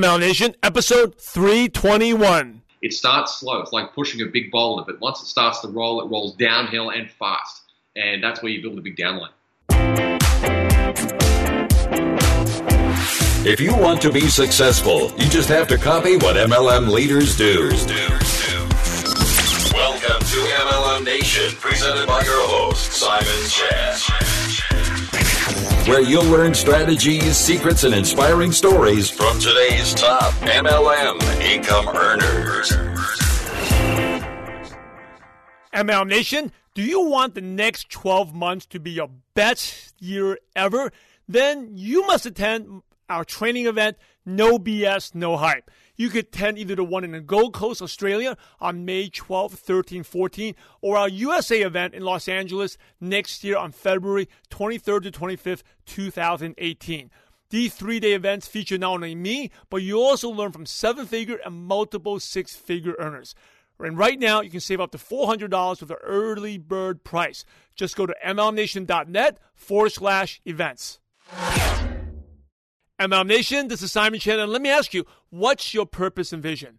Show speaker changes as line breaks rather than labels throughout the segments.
MLM Nation, episode 321.
It starts slow. It's like pushing a big boulder, but once it starts to roll, it rolls downhill and fast. And that's where you build a big downline.
If you want to be successful, you just have to copy what MLM leaders do. Welcome to MLM Nation, presented by your host, Simon Chan. Where you'll learn strategies, secrets, and inspiring stories from today's top MLM income earners.
MLM Nation, do you want the next 12 months to be your best year ever? Then you must attend our training event, No BS, No Hype. You could attend either the one in the Gold Coast, Australia on May 12, 13, 14, or our USA event in Los Angeles next year on February 23rd to 25th, 2018. These three day events feature not only me, but you also learn from seven figure and multiple six figure earners. And right now, you can save up to $400 with the early bird price. Just go to mlmnation.net forward slash events. MLM Nation, this is Simon Chan, and let me ask you, what's your purpose and vision?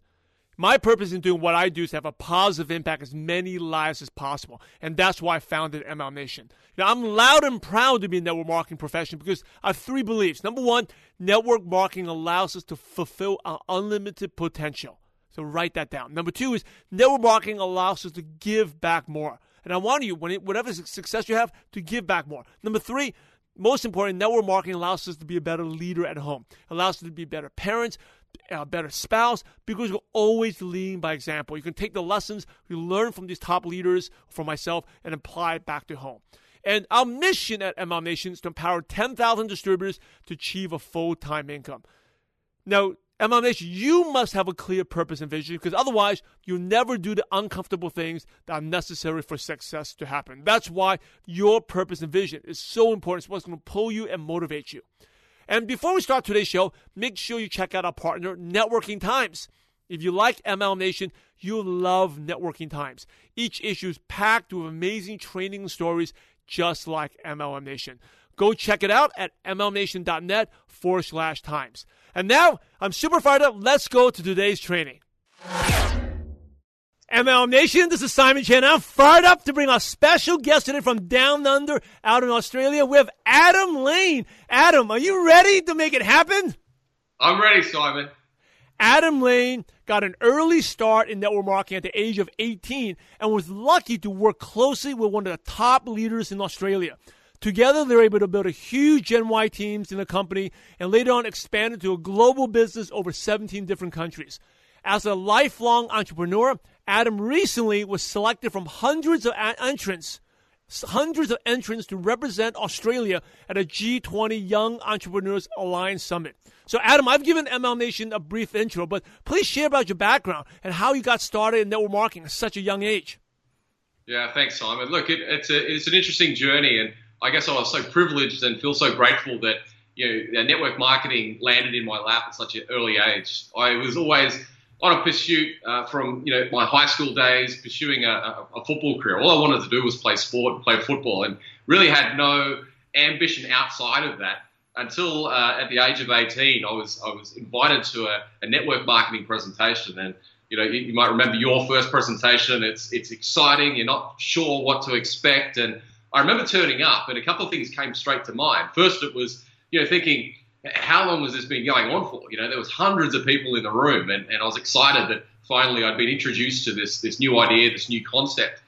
My purpose in doing what I do is to have a positive impact as many lives as possible, and that's why I founded MLM Nation. Now, I'm loud and proud to be a network marketing professional because I have three beliefs. Number one, network marketing allows us to fulfill our unlimited potential. So write that down. Number two is network marketing allows us to give back more. And I want you, whatever success you have, to give back more. Number three, most important, network marketing allows us to be a better leader at home, allows us to be better parents, a better spouse, because we're always leading by example. You can take the lessons you learn from these top leaders, from myself, and apply it back to home. And our mission at MLM Nation is to empower 10,000 distributors to achieve a full time income. Now, MLM Nation, you must have a clear purpose and vision because otherwise you'll never do the uncomfortable things that are necessary for success to happen. That's why your purpose and vision is so important. It's what's going to pull you and motivate you. And before we start today's show, make sure you check out our partner, Networking Times. If you like MLM Nation, you'll love Networking Times. Each issue is packed with amazing training stories just like MLM Nation. Go check it out at mlmnation.net forward slash times. And now I'm super fired up. Let's go to today's training. MLM Nation, this is Simon Chan. I'm fired up to bring our special guest today from down under out in Australia. We have Adam Lane. Adam, are you ready to make it happen?
I'm ready, Simon.
Adam Lane got an early start in network marketing at the age of 18 and was lucky to work closely with one of the top leaders in Australia. Together, they're able to build a huge Gen Y teams in the company and later on expand into a global business over 17 different countries. As a lifelong entrepreneur, Adam recently was selected from hundreds of entrants, hundreds of entrants to represent Australia at a G20 Young Entrepreneurs Alliance Summit. So, Adam, I've given MLM Nation a brief intro, but please share about your background and how you got started in network marketing at such a young age.
Yeah, thanks, Simon. Look, it, it's a, it's an interesting journey, and I guess I was so privileged and feel so grateful that you know network marketing landed in my lap at such an early age. I was always on a pursuit uh, from you know my high school days, pursuing a, a, football career. All I wanted to do was play sport, play football, and really had no ambition outside of that until uh, at the age of 18, I was I was invited to a, a network marketing presentation, and you know you, you, might remember your first presentation. It's it's exciting. You're not sure what to expect, and I remember turning up, and a couple of things came straight to mind. First, it was you know thinking, how long has this been going on for? You know, there was hundreds of people in the room, and, and I was excited that finally I'd been introduced to this this new idea, this new concept.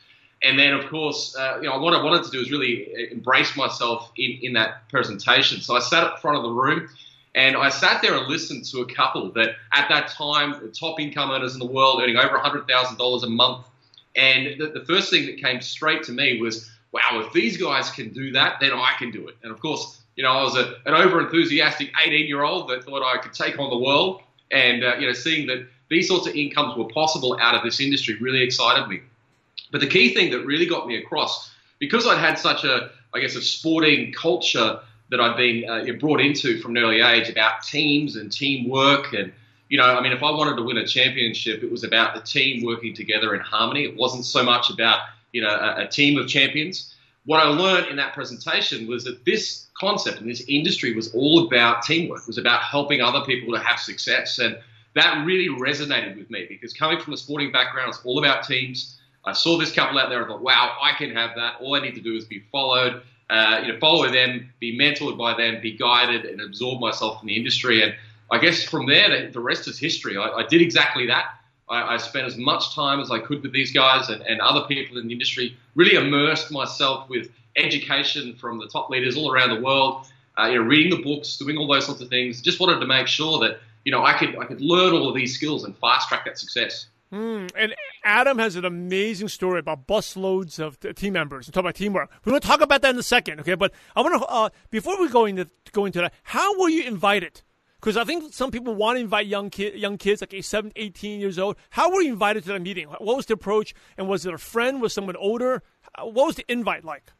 And then, of course, uh, you know, what I wanted to do was really embrace myself in, in that presentation. So I sat at the front of the room, and I sat there and listened to a couple that, at that time, top income earners in the world, earning over $100,000 a month. And the, the first thing that came straight to me was, wow, if these guys can do that, then I can do it. And of course, you know, I was a, an over enthusiastic 18 year old that thought I could take on the world. And, uh, you know, seeing that these sorts of incomes were possible out of this industry really excited me. But the key thing that really got me across, because I'd had such a, I guess, a sporting culture that I'd been uh, brought into from an early age about teams and teamwork and you know, I mean, if I wanted to win a championship, it was about the team working together in harmony. It wasn't so much about you know, a, a team of champions. what I learned in that presentation was that this concept and this industry was all about teamwork. Was about helping other people to have success. And that really resonated with me because coming from a sporting background, it's all about teams. I saw this couple out there and thought, wow, I can have that. All I need to do is be followed, uh, you know, follow them, be mentored by them, be guided, and absorb myself in the industry. And I guess from there, the rest is history. I, I did exactly that. I, I, spent as much time as I could with these guys and, and other people in the industry, really immersed myself with education from the top leaders all around the world, uh, you know, reading the books, doing all those sorts of things. Just wanted to make sure that, you know, I could, I could learn all of these skills and fast track that success.
Mm, and Adam has an amazing story about busloads of team members. and talk about teamwork. We're going to talk about that in a second, okay? But I want to uh, before we go into go into that, how were you invited? Because I think some people want to invite young young kids, like 7, 18 years old. How were you invited to that meeting? What was the approach? And was it a friend? Was someone older? What was the invite like?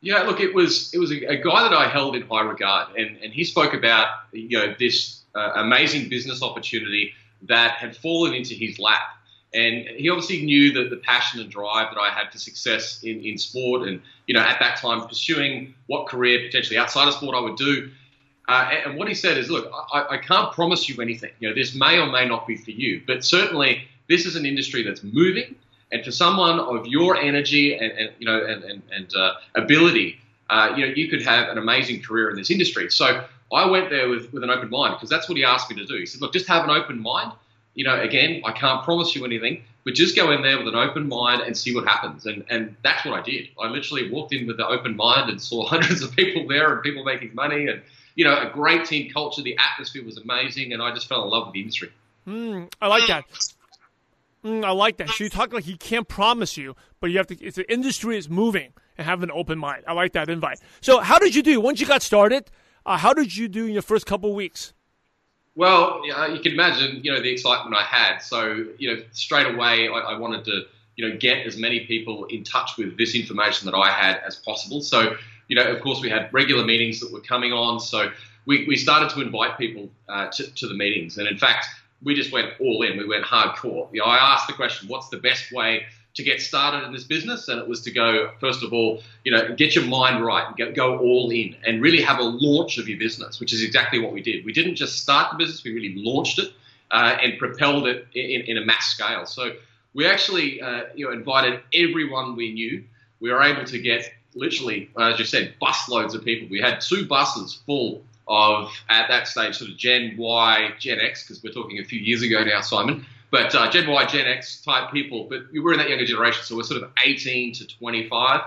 Yeah, look, it was it was a, a guy that I held in high regard, and, and he spoke about you know this uh, amazing business opportunity that had fallen into his lap. And he obviously knew that the passion and drive that I had for success in, in sport and, you know, at that time pursuing what career potentially outside of sport I would do. Uh, and what he said is, look, I, I, can't promise you anything. You know, this may or may not be for you, but certainly this is an industry that's moving. And for someone of your energy and, and you know, and, and, and uh, ability, uh, you know, you could have an amazing career in this industry. So I went there with, with an open mind because that's what he asked me to do. He said, look, just have an open mind. You know, again, I can't promise you anything, but just go in there with an open mind and see what happens. And, and that's what I did. I literally walked in with an open mind and saw hundreds of people there and people making money and, you know, a great team culture. The atmosphere was amazing. And I just fell in love with the industry.
Mm, I like that. Mm, I like that. So you talk like he can't promise you, but you have to. It's the industry is moving and have an open mind. I like that invite. So how did you do once you got started? Uh, how did you do in your first couple weeks?
Well, you can imagine, you know, the excitement I had. So, you know, straight away, I, I, wanted to, you know, get as many people in touch with this information that I had as possible. So, you know, of course, we had regular meetings that were coming on. So we, we started to invite people uh, to, to the meetings. And in fact, we just went all in. We went hardcore. You know, I asked the question, what's the best way to get started in this business, and it was to go first of all, you know, get your mind right and go, go all in, and really have a launch of your business, which is exactly what we did. We didn't just start the business; we really launched it uh, and propelled it in, in, a mass scale. So we actually, uh, you know, invited everyone we knew. We were able to get literally, as you said, busloads of people. We had two buses full of at that stage sort of Gen Y, Gen X, because we're talking a few years ago now, Simon but uh, Gen Y, Gen X type people. But we're in that younger generation, so we're sort of 18 to 25,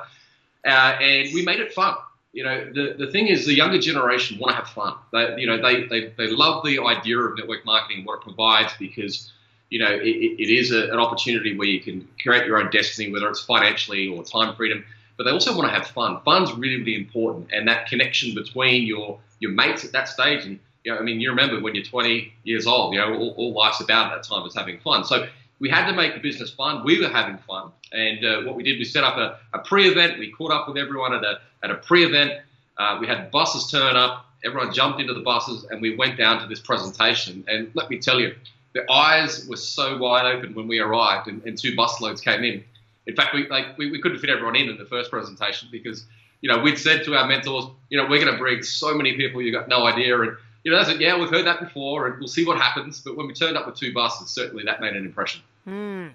uh, and we made it fun. You know, the, the thing is, the younger generation want to have fun. They, you know, they, they, they love the idea of network marketing what it provides because, you know, it, it is a, an opportunity where you can create your own destiny, whether it's financially or time freedom. But they also want to have fun. Fun's really, really important, and that connection between your your mates at that stage and you know, I mean, you remember when you're 20 years old, you know, all, all life's about at that time is having fun. So we had to make the business fun. We were having fun. And uh, what we did, we set up a, a pre-event. We caught up with everyone at a, at a pre-event. Uh, we had buses turn up. Everyone jumped into the buses and we went down to this presentation. And let me tell you, the eyes were so wide open when we arrived and, and two busloads came in. In fact, we, like, we, we couldn't fit everyone in in the first presentation because, you know, we'd said to our mentors, you know, we're going to bring so many people, you got no idea. And you know, that's yeah, we've heard that before, and we'll see what happens. But when we turned up with two buses, certainly that made an impression.
Mm.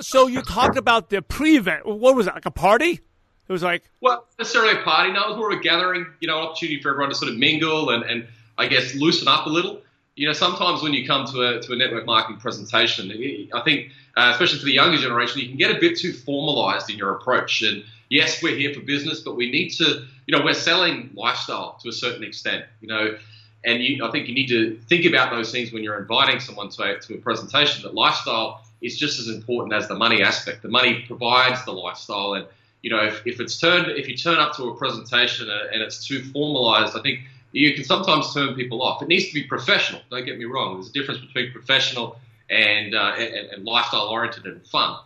So you talked about the pre-event. What was that? Like a party? It was like
well, necessarily a party. No, it was more of a gathering. You know, an opportunity for everyone to sort of mingle and, and I guess loosen up a little. You know, sometimes when you come to a to a network marketing presentation, I think, uh, especially for the younger generation, you can get a bit too formalized in your approach and yes, we're here for business, but we need to, you know, we're selling lifestyle to a certain extent, you know, and you, I think you need to think about those things when you're inviting someone to a, to a presentation. That lifestyle is just as important as the money aspect. The money provides the lifestyle, and you know, if, if it's turned, if you turn up to a presentation and it's too formalized, I think you can sometimes turn people off. It needs to be professional. Don't get me wrong. There's a difference between professional and, uh, and, and lifestyle oriented and fun.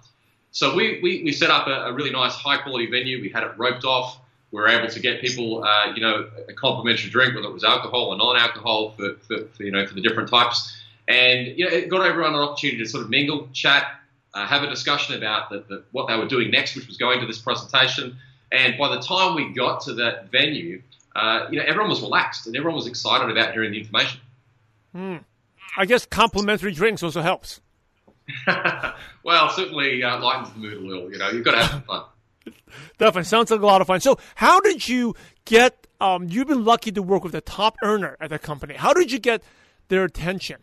So we, we, we set up a, a, really nice high quality venue. We had it roped off. We were able to get people, uh, you know, a complimentary drink, whether it was alcohol or non-alcohol for, for, for, you know, for the different types. And, you know, it got everyone an opportunity to sort of mingle, chat, uh, have a discussion about the, the, what they were doing next, which was going to this presentation. And by the time we got to that venue, uh, you know, everyone was relaxed and everyone was excited about hearing the information.
Mm. I guess complimentary drinks also helps.
well, certainly uh, lightens the mood a little. You know, you've got to have some fun.
Definitely sounds like a lot of fun. So, how did you get? Um, you've been lucky to work with the top earner at the company. How did you get their attention?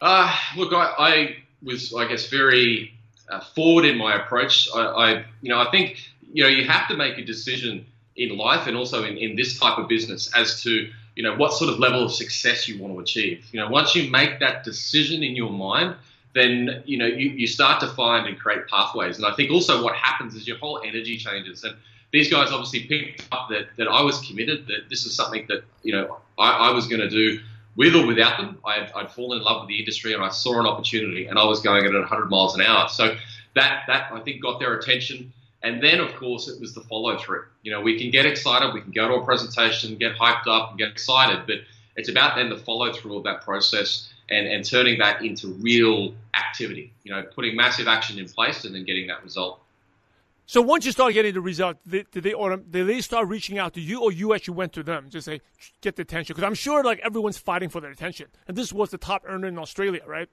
Uh, look, I, I was, I guess, very uh, forward in my approach. I, I, you know, I think you know you have to make a decision in life and also in, in this type of business as to you know what sort of level of success you want to achieve. You know, once you make that decision in your mind, then you know you, you start to find and create pathways. And I think also what happens is your whole energy changes. And these guys obviously picked up that, that I was committed, that this is something that you know I, I was going to do with or without them. I'd, I'd fallen in love with the industry and I saw an opportunity, and I was going at 100 miles an hour. So that that I think got their attention. And then, of course, it was the follow through. You know, we can get excited, we can go to a presentation, get hyped up, and get excited, but it's about then the follow through of that process and, and turning that into real activity. You know, putting massive action in place and then getting that result.
So once you start getting the result, did they or did they start reaching out to you, or you actually went to them to say get the attention? Because I'm sure like everyone's fighting for their attention, and this was the top earner in Australia, right?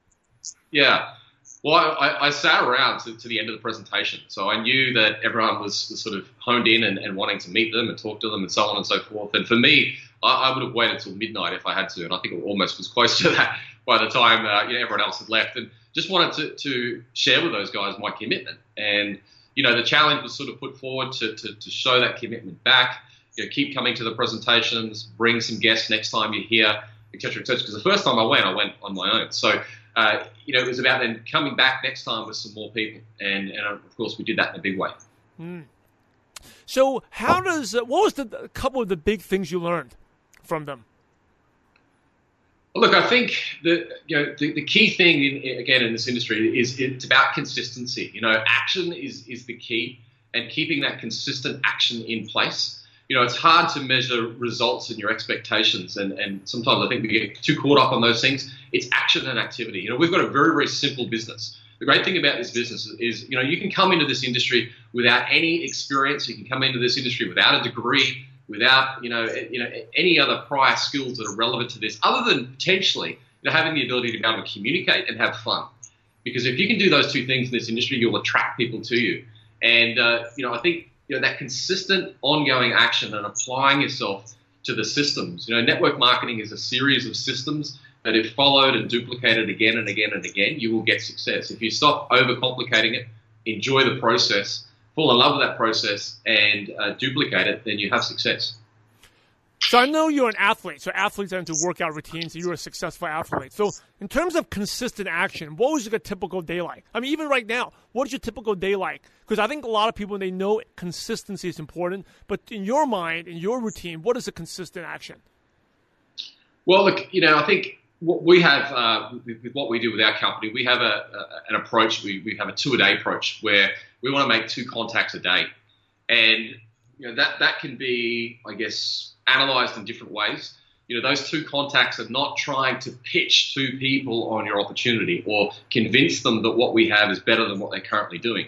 Yeah. Well, I, I sat around to, to, the end of the presentation, so I knew that everyone was, was sort of honed in and, and, wanting to meet them and talk to them and so on and so forth. And for me, I, I would have waited until midnight if I had to, and I think it almost was close to that by the time uh, you know, everyone else had left. And just wanted to, to share with those guys my commitment. And you know, the challenge was sort of put forward to, to, to show that commitment back. You know, keep coming to the presentations, bring some guests next time you're here, etc., etc. Because the first time I went, I went on my own. So uh, you know, it was about then coming back next time with some more people, and, and of course we did that in a big way.
Mm. So, how does uh, what was the a couple of the big things you learned from them?
Well, look, I think the you know the, the key thing in, again in this industry is it's about consistency. You know, action is is the key, and keeping that consistent action in place you know, it's hard to measure results and your expectations. And, and sometimes I think we get too caught up on those things. It's action and activity. You know, we've got a very, very simple business. The great thing about this business is, you know, you can come into this industry without any experience. You can come into this industry without a degree, without, you know, you know, any other prior skills that are relevant to this, other than potentially you know, having the ability to be able to communicate and have fun. Because if you can do those two things in this industry, you'll attract people to you. And, uh, you know, I think you know, that consistent ongoing action and applying yourself to the systems. You know, network marketing is a series of systems that if followed and duplicated again and again and again, you will get success. If you stop overcomplicating it, enjoy the process, fall in love with that process, and uh, duplicate it, then you have success.
So I know you're an athlete. So athletes are into workout routines. You're a successful athlete. So in terms of consistent action, what was your typical day like? I mean, even right now, what is your typical day like? Because I think a lot of people they know consistency is important, but in your mind, in your routine, what is a consistent action?
Well, look, you know, I think what we have uh, with, what we do with our company, we have a, a, an approach. We, we have a two a day approach where we want to make two contacts a day, and you know that that can be, I guess analyzed in different ways. You know, those two contacts are not trying to pitch two people on your opportunity or convince them that what we have is better than what they're currently doing.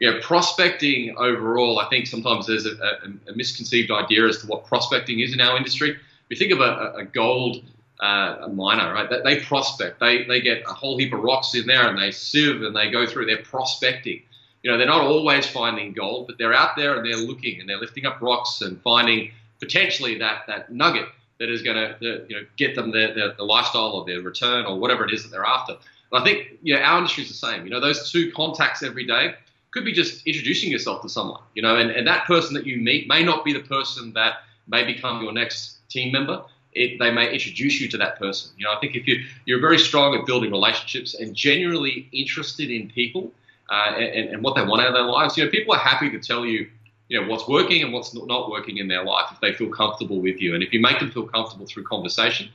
You know, prospecting overall, I think sometimes there's a, a, a misconceived idea as to what prospecting is in our industry. You think of a, a gold uh, miner, right? They prospect. They, they get a whole heap of rocks in there and they sieve and they go through. They're prospecting. You know, they're not always finding gold, but they're out there and they're looking and they're lifting up rocks and finding potentially that that nugget that is going to you know get them the, the, the, lifestyle or their return or whatever it is that they're after. And I think you know our industry is the same. You know those two contacts every day could be just introducing yourself to someone. You know, and, and that person that you meet may not be the person that may become your next team member. It, they may introduce you to that person. You know, I think if you you're very strong at building relationships and genuinely interested in people uh, and, and what they want out of their lives, you know, people are happy to tell you you know what's working and what's not working in their life if they feel comfortable with you and if you make them feel comfortable through conversation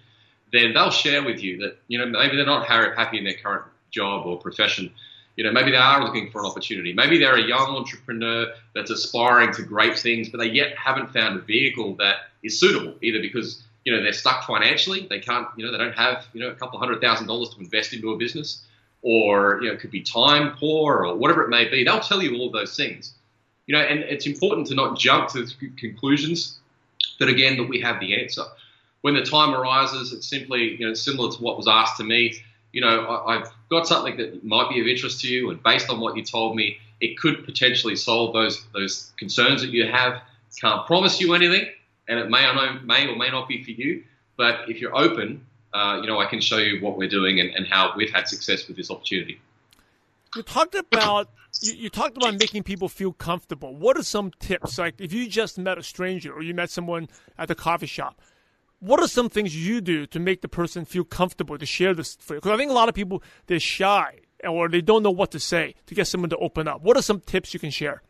then they'll share with you that you know maybe they're not happy in their current job or profession you know maybe they are looking for an opportunity maybe they're a young entrepreneur that's aspiring to great things but they yet haven't found a vehicle that is suitable either because you know they're stuck financially they can't you know they don't have you know a couple hundred thousand dollars to invest into a business or you know, it could be time poor or whatever it may be. They'll tell you all of those things. You know, and it's important to not jump to conclusions that again that we have the answer. When the time arises, it's simply you know similar to what was asked to me. You know, I, I've got something that might be of interest to you, and based on what you told me, it could potentially solve those those concerns that you have. Can't promise you anything, and it may or, no, may or may not be for you. But if you're open, uh, you know, I can show you what we're doing and, and how we've had success with this opportunity.
You talked about you, you, talked about making people feel comfortable. What are some tips? Like if you just met a stranger or you met someone at the coffee shop, what are some things you do to make the person feel comfortable to share this? Because I think a lot of people they're shy or they don't know what to say to get someone to open up. What are some tips you can share?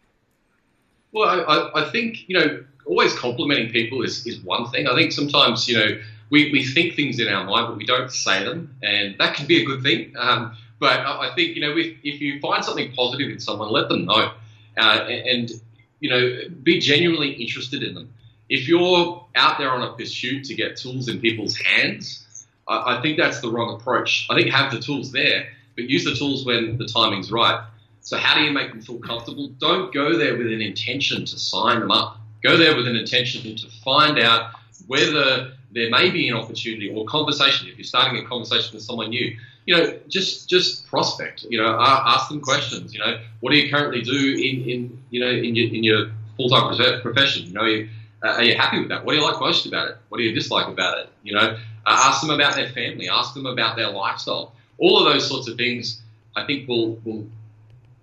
Well, I, I think you know always complimenting people is, is one thing. I think sometimes you know we, we think things in our mind, but we don't say them, and that can be a good thing. Um, but I think you know if, if you find something positive in someone, let them know, uh, and you know be genuinely interested in them. If you're out there on a pursuit to get tools in people's hands, I, I think that's the wrong approach. I think have the tools there, but use the tools when the timing's right. So how do you make them feel comfortable? Don't go there with an intention to sign them up. Go there with an intention to find out whether there may be an opportunity or conversation. If you're starting a conversation with someone new, you know, just just prospect. You know, ask them questions. You know, what do you currently do in, in you know in your, in your full time profession? You know, uh, are you happy with that? What do you like most about it? What do you dislike about it? You know, uh, ask them about their family. Ask them about their lifestyle. All of those sorts of things, I think, will will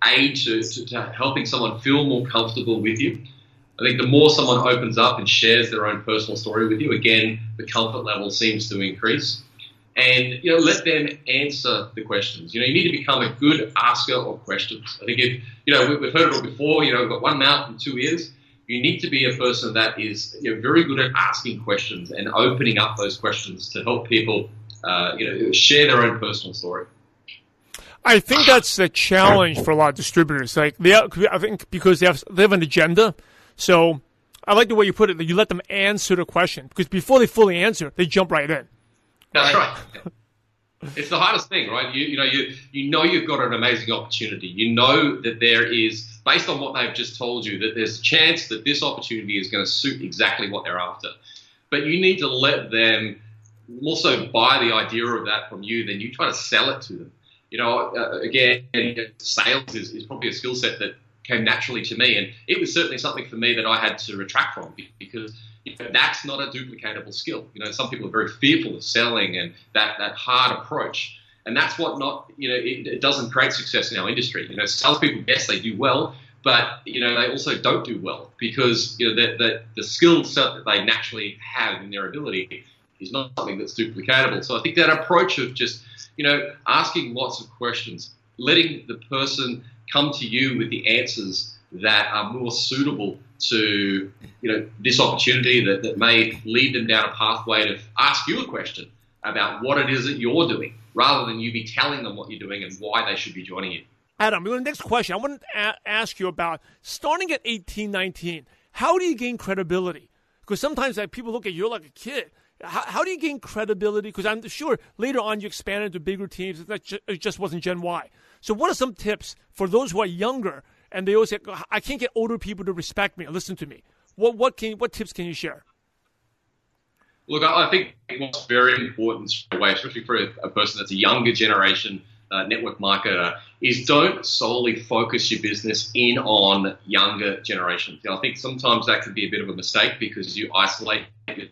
aid to, to, to helping someone feel more comfortable with you. I think the more someone opens up and shares their own personal story with you, again, the comfort level seems to increase and you know let them answer the questions. You know, you need to become a good asker of questions. I think if you know we've heard it all before. You know, we've got one mouth and two ears. You need to be a person that is you know, very good at asking questions and opening up those questions to help people, uh, you know, share their own personal story.
I think that's the challenge for a lot of distributors. Like they, I think because they have they have an agenda. So I like the way you put it. That you let them answer the question because before they fully answer, they jump right in.
That's right. it's the hardest thing, right? You, you know, you you know you've got an amazing opportunity. You know that there is, based on what they've just told you, that there's a chance that this opportunity is going to suit exactly what they're after. But you need to let them also buy the idea of that from you. Then you try to sell it to them. You know, uh, again, sales is, is probably a skill set that came naturally to me, and it was certainly something for me that I had to retract from because that's not a duplicatable skill. You know, some people are very fearful of selling and that, that hard approach. And that's what not, you know, it, it doesn't create success in our industry. You know, salespeople, yes, they do well, but, you know, they also don't do well because, you know, the, the, the skill set that they naturally have in their ability is not something that's duplicatable. So I think that approach of just, you know, asking lots of questions, letting the person come to you with the answers that are more suitable to you know this opportunity that, that may lead them down a pathway to ask you a question about what it is that you're doing rather than you be telling them what you're doing and why they should be joining you.
Adam, the next question I want to a- ask you about starting at 18, 19. How do you gain credibility? Because sometimes like, people look at you like a kid. How, how do you gain credibility? Because I'm sure later on you expanded to bigger teams. It just wasn't Gen Y. So, what are some tips for those who are younger and they always say, I can't get older people to respect me or listen to me. What what can what tips can you share?
Look, I think what's very important way, especially for a, person that's a younger generation uh, network marketer, is don't solely focus your business in on younger generations. I think sometimes that can be a bit of a mistake because you isolate it.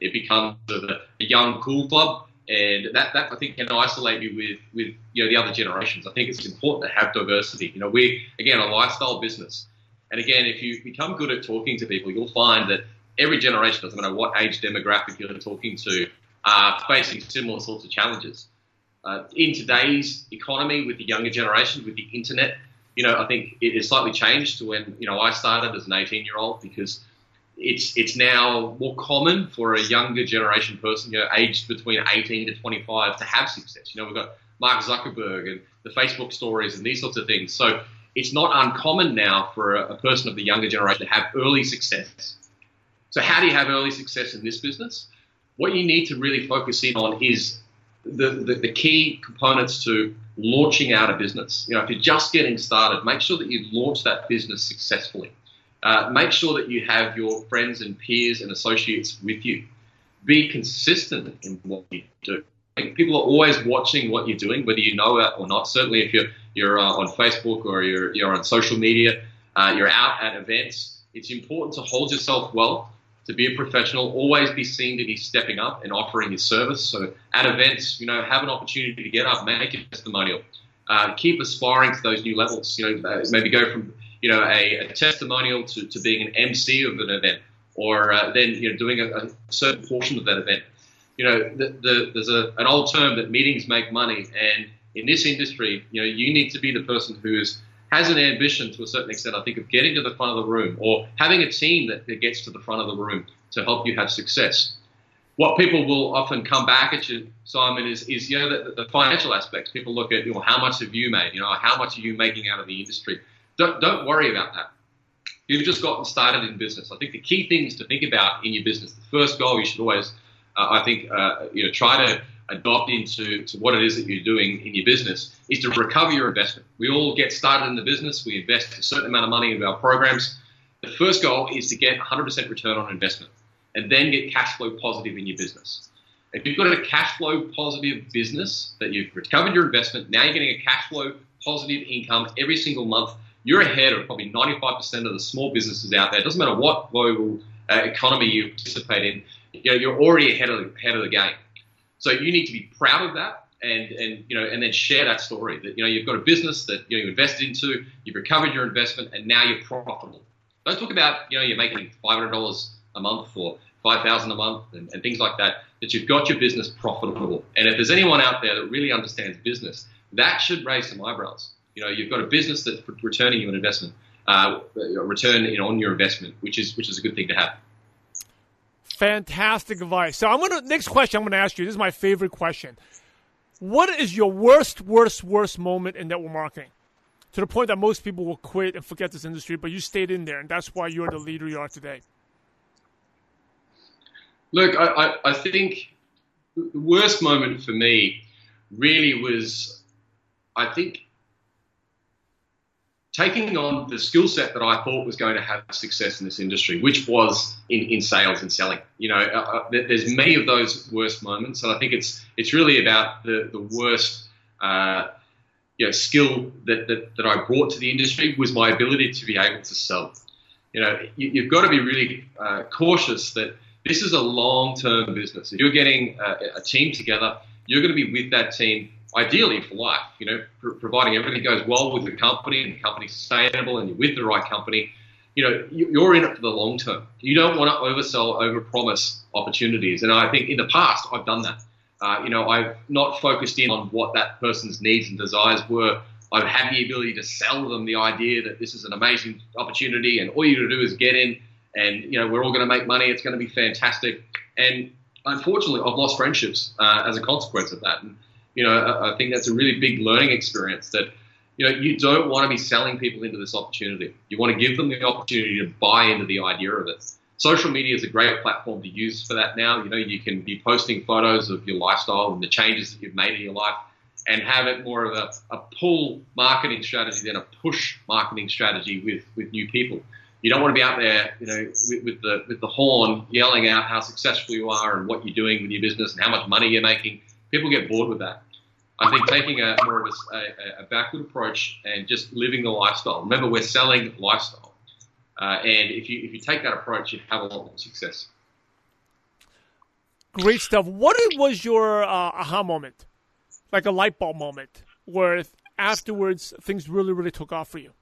It becomes a young cool club and that, that I think can isolate you with with you know the other generations. I think it's important to have diversity. You know, we again a lifestyle business, and again, if you become good at talking to people, you'll find that every generation, doesn't matter what age demographic you're talking to, are facing similar sorts of challenges. Uh, in today's economy, with the younger generation, with the internet, you know, I think it has slightly changed to when you know I started as an 18 year old because it's it's now more common for a younger generation person, you know, aged between 18 to 25, to have success. You know, we've got Mark Zuckerberg and the Facebook stories and these sorts of things. So it's not uncommon now for a, a person of the younger generation to have early success. So how do you have early success in this business? What you need to really focus in on is the, the, the key components to launching out a business. You know, if you're just getting started, make sure that you launch that business successfully. Uh, make sure that you have your friends and peers and associates with you. Be consistent in what you do. People are always watching what you're doing, whether you know it or not. Certainly, if you're you're uh, on Facebook or you're you're on social media, uh, you're out at events. It's important to hold yourself well, to be a professional. Always be seen to be stepping up and offering your service. So at events, you know, have an opportunity to get up, make a testimonial. Uh, keep aspiring to those new levels. You know, uh, maybe go from you know, a, a testimonial to, to being an MC of an event, or uh, then you know doing a, a, certain portion of that event. You know, the, the, there's a, an old term that meetings make money, and in this industry, you know, you need to be the person who is has an ambition to a certain extent, I think, of getting to the front of the room or having a team that, that gets to the front of the room to help you have success. What people will often come back at you, Simon, is, is you know the, the financial aspects. People look at you know how much have you made, you know how much are you making out of the industry. Don't, don't worry about that. You've just gotten started in business. I think the key things to think about in your business, the first goal you should always, uh, I think, uh, you know, try to adopt into to what it is that you're doing in your business is to recover your investment. We all get started in the business. We invest a certain amount of money into our programs. The first goal is to get 100% return on investment and then get cash flow positive in your business. If you've got a cash flow positive business that you've recovered your investment, now you're getting a cash flow positive income every single month you're ahead of probably 95% of the small businesses out there. It doesn't matter what global uh, economy you participate in, you know, you're already ahead of, the, ahead of the game. So you need to be proud of that and, and, you know, and then share that story that, you know, you've got a business that you, know, you invested into, you've recovered your investment, and now you're profitable. Don't talk about, you know, you're making $500 a month or 5000 a month and, and things like that, that you've got your business profitable. And if there's anyone out there that really understands business, that should raise some eyebrows. You know, you've got a business that's returning you an investment, uh, return you know, on your investment, which is which is a good thing to have.
Fantastic advice. So I'm gonna next question I'm gonna ask you. This is my favorite question. What is your worst, worst, worst moment in network marketing? To the point that most people will quit and forget this industry, but you stayed in there, and that's why you're the leader you are today.
Look, I, I, I think the worst moment for me really was, I think, taking on the skill set that I thought was going to have success in this industry, which was in, in sales and selling. You know, uh, uh there's many of those worst moments, and I think it's it's really about the the worst. Uh, you know, skill that, that, that I brought to the industry was my ability to be able to sell. You know, you, have got to be really uh, cautious that this is a long-term business. If you're getting a, a team together, you're going to be with that team ideally for life, you know, pr- providing everything goes well with the company and the company's sustainable and you're with the right company, you know, you're in it for the long term. You don't want to oversell, overpromise opportunities. And I think in the past, I've done that. Uh, you know, I've not focused in on what that person's needs and desires were. I've had the ability to sell them the idea that this is an amazing opportunity and all you got to do is get in and, you know, we're all going to make money. It's going to be fantastic. And unfortunately, I've lost friendships uh, as a consequence of that. And, you know, I, think that's a really big learning experience that, you know, you don't want to be selling people into this opportunity. You want to give them the opportunity to buy into the idea of it. Social media is a great platform to use for that now. You know, you can be posting photos of your lifestyle and the changes that you've made in your life and have it more of a, a pull marketing strategy than a push marketing strategy with, with new people. You don't want to be out there, you know, with, with the with the horn yelling out how successful you are and what you're doing with your business and how much money you're making people get bored with that. I think taking a more of a, a, backward approach and just living the lifestyle. Remember, we're selling lifestyle, uh, and if you if you take that approach, you have a lot more success.
Great stuff. What was your uh, aha moment, like a light bulb moment, where afterwards things really really took off for you?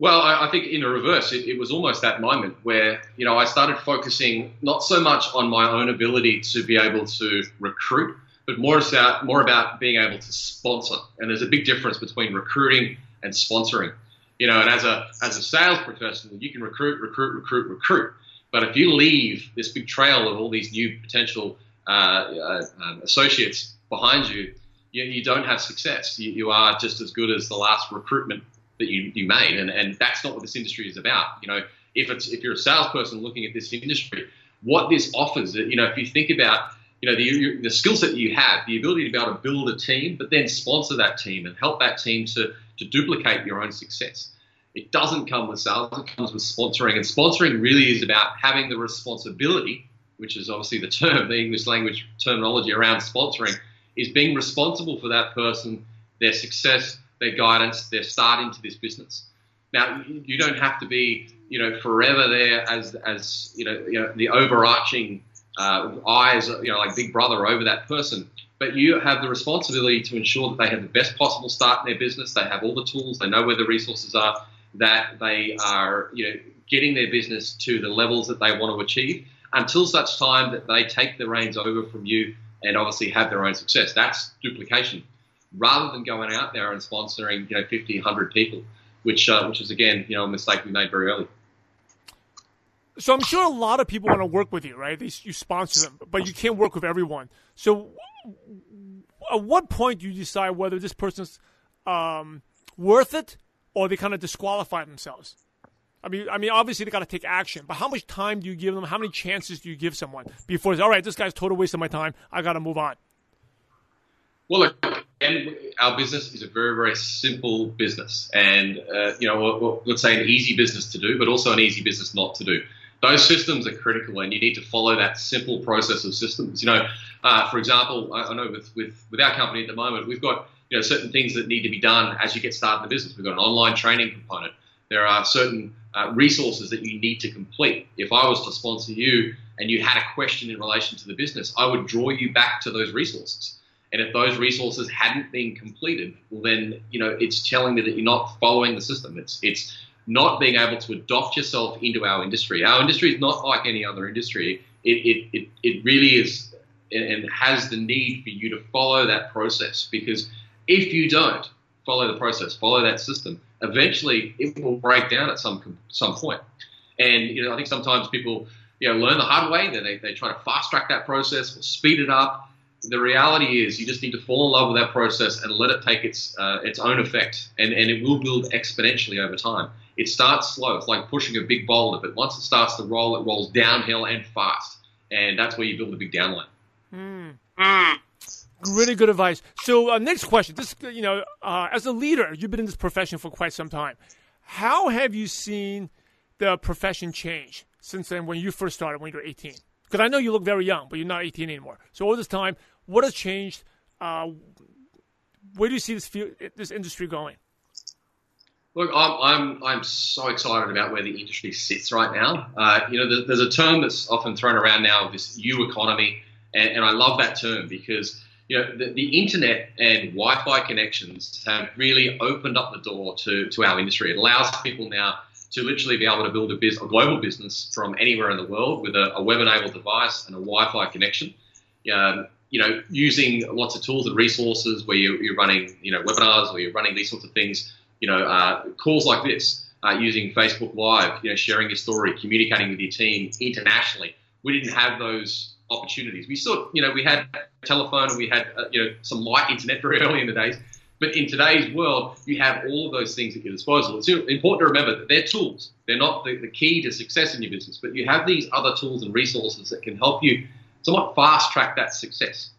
Well, I, I, think in a reverse, it, it, was almost that moment where you know I started focusing not so much on my own ability to be able to recruit, but more about more about being able to sponsor. And there's a big difference between recruiting and sponsoring. You know, and as a as a sales professional, you can recruit, recruit, recruit, recruit. But if you leave this big trail of all these new potential uh, uh, um, associates behind you, you, you don't have success. You, you are just as good as the last recruitment that you, you made. And, and that's not what this industry is about. You know, if it's if you're a salesperson looking at this industry, what this offers, you know, if you think about you know, the, the skill set that you have, the ability to be able to build a team, but then sponsor that team and help that team to, to duplicate your own success. It doesn't come with sales, it comes with sponsoring. And sponsoring really is about having the responsibility, which is obviously the term, the English language terminology around sponsoring, is being responsible for that person, their success, their guidance, their start into this business. Now, you don't have to be, you know, forever there as, as you know, you know the overarching uh, eyes, you know, like Big Brother over that person. But you have the responsibility to ensure that they have the best possible start in their business. They have all the tools. They know where the resources are. That they are, you know, getting their business to the levels that they want to achieve until such time that they take the reins over from you and obviously have their own success. That's duplication, rather than going out there and sponsoring, you know, 50, 100 people, which, uh, which is again, you know, a mistake we made very early.
So I'm sure a lot of people want to work with you, right? They, you sponsor them, but you can't work with everyone. So at what point do you decide whether this person's um, worth it or they kind of disqualify themselves? I mean, I mean, obviously they got to take action, but how much time do you give them? How many chances do you give someone before all right? This guy's total waste of my time. I got to move on.
Well, look, and our business is a very, very simple business, and uh, you know, let's say an easy business to do, but also an easy business not to do those systems are critical, and you need to follow that simple process of systems. You know, uh, for example, I, I, know with, with with our company at the moment, we've got you know certain things that need to be done as you get started in the business. We've got an online training component. There are certain uh, resources that you need to complete. If I was to sponsor you and you had a question in relation to the business, I would draw you back to those resources. And if those resources hadn't been completed, well, then you know it's telling me that you're not following the system. It's it's not being able to adopt yourself into our industry. Our industry is not like any other industry. It, it, it, it really is and has the need for you to follow that process because if you don't follow the process, follow that system, eventually it will break down at some some point. And you know, I think sometimes people you know learn the hard way. They they try to fast track that process or speed it up. The reality is, you just need to fall in love with that process and let it take its uh, its own effect, and, and it will build exponentially over time it starts slow. It's like pushing a big boulder, but once it starts to roll, it rolls downhill and fast, and that's where you build a big downline.
Mm. Mm. Really good advice. So, uh, next question. This, you know, uh, as a leader, you've been in this profession for quite some time. How have you seen the profession change since then when you first started when you were 18? Because I know you look very young, but you're not 18 anymore. So, all this time, what has changed? Uh, where do you see this field, this industry going?
Look, I'm, I'm, I'm so excited about where the industry sits right now. Uh, you know, there's a term that's often thrown around now, this U economy, and, and I love that term because you know the, the, internet and Wi-Fi connections have really opened up the door to, to our industry. It allows people now to literally be able to build a, biz, a global business from anywhere in the world with a, a web-enabled device and a Wi-Fi connection. Um, you know, using lots of tools and resources where you're, you're running, you know, webinars or you're running these sorts of things you know, uh, calls like this, uh, using Facebook Live, you know, sharing your story, communicating with your team internationally. We didn't have those opportunities. We saw, you know, we had telephone and we had, uh, you know, some light internet very early in the days. But in today's world, you have all of those things at your disposal. It's important to remember that they're tools. They're not the, the key to success in your business, but you have these other tools and resources that can help you somewhat fast track that success.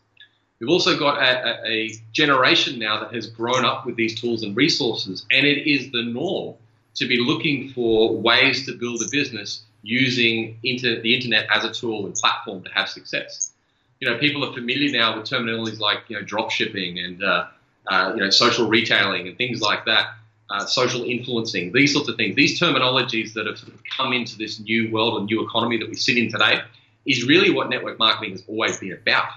We've also got a, a, generation now that has grown up with these tools and resources, and it is the norm to be looking for ways to build a business using inter, the internet as a tool and platform to have success. You know, people are familiar now with terminologies like you know drop shipping and uh, uh, you know social retailing and things like that, uh, social influencing, these sorts of things. These terminologies that have sort of come into this new world and new economy that we sit in today is really what network marketing has always been about